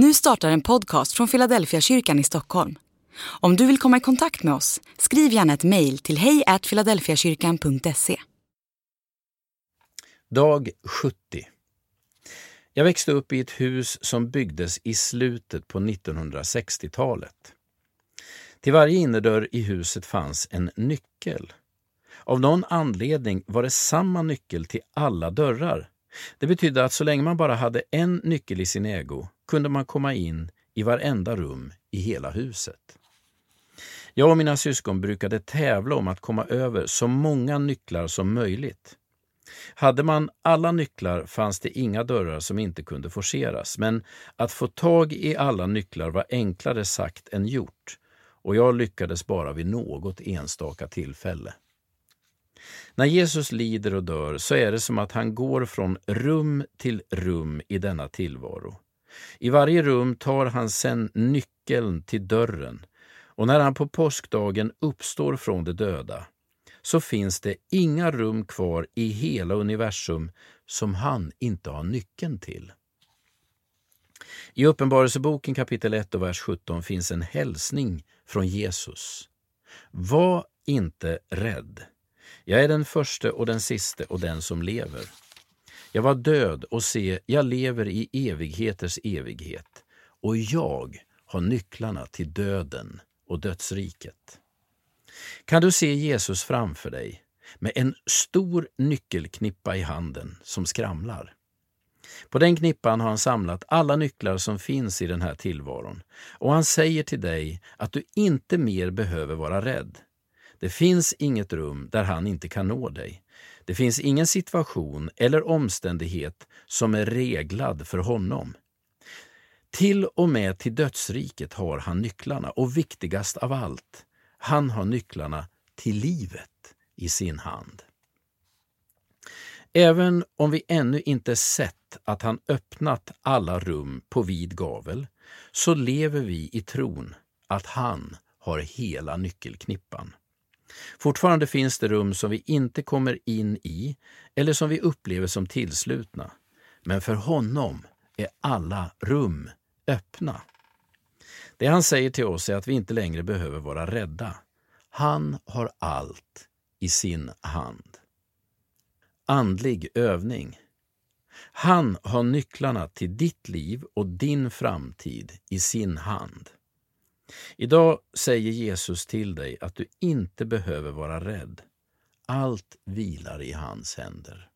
Nu startar en podcast från Philadelphia kyrkan i Stockholm. Om du vill komma i kontakt med oss, skriv gärna ett mejl till hejfiladelfiakyrkan.se. Dag 70 Jag växte upp i ett hus som byggdes i slutet på 1960-talet. Till varje innerdörr i huset fanns en nyckel. Av någon anledning var det samma nyckel till alla dörrar. Det betydde att så länge man bara hade en nyckel i sin ägo kunde man komma in i varenda rum i hela huset. Jag och mina syskon brukade tävla om att komma över så många nycklar som möjligt. Hade man alla nycklar fanns det inga dörrar som inte kunde forceras, men att få tag i alla nycklar var enklare sagt än gjort och jag lyckades bara vid något enstaka tillfälle. När Jesus lider och dör så är det som att han går från rum till rum i denna tillvaro. I varje rum tar han sedan nyckeln till dörren och när han på påskdagen uppstår från de döda så finns det inga rum kvar i hela universum som han inte har nyckeln till. I Uppenbarelseboken kapitel 1 och vers 17 finns en hälsning från Jesus. Var inte rädd. Jag är den första och den siste och den som lever. Jag var död och se, jag lever i evigheters evighet och jag har nycklarna till döden och dödsriket. Kan du se Jesus framför dig med en stor nyckelknippa i handen som skramlar? På den knippan har han samlat alla nycklar som finns i den här tillvaron och han säger till dig att du inte mer behöver vara rädd. Det finns inget rum där han inte kan nå dig. Det finns ingen situation eller omständighet som är reglad för honom. Till och med till dödsriket har han nycklarna och viktigast av allt, han har nycklarna till livet i sin hand. Även om vi ännu inte sett att han öppnat alla rum på vid gavel, så lever vi i tron att han har hela nyckelknippan. Fortfarande finns det rum som vi inte kommer in i eller som vi upplever som tillslutna. Men för honom är alla rum öppna. Det han säger till oss är att vi inte längre behöver vara rädda. Han har allt i sin hand. Andlig övning. Han har nycklarna till ditt liv och din framtid i sin hand. Idag säger Jesus till dig att du inte behöver vara rädd. Allt vilar i hans händer.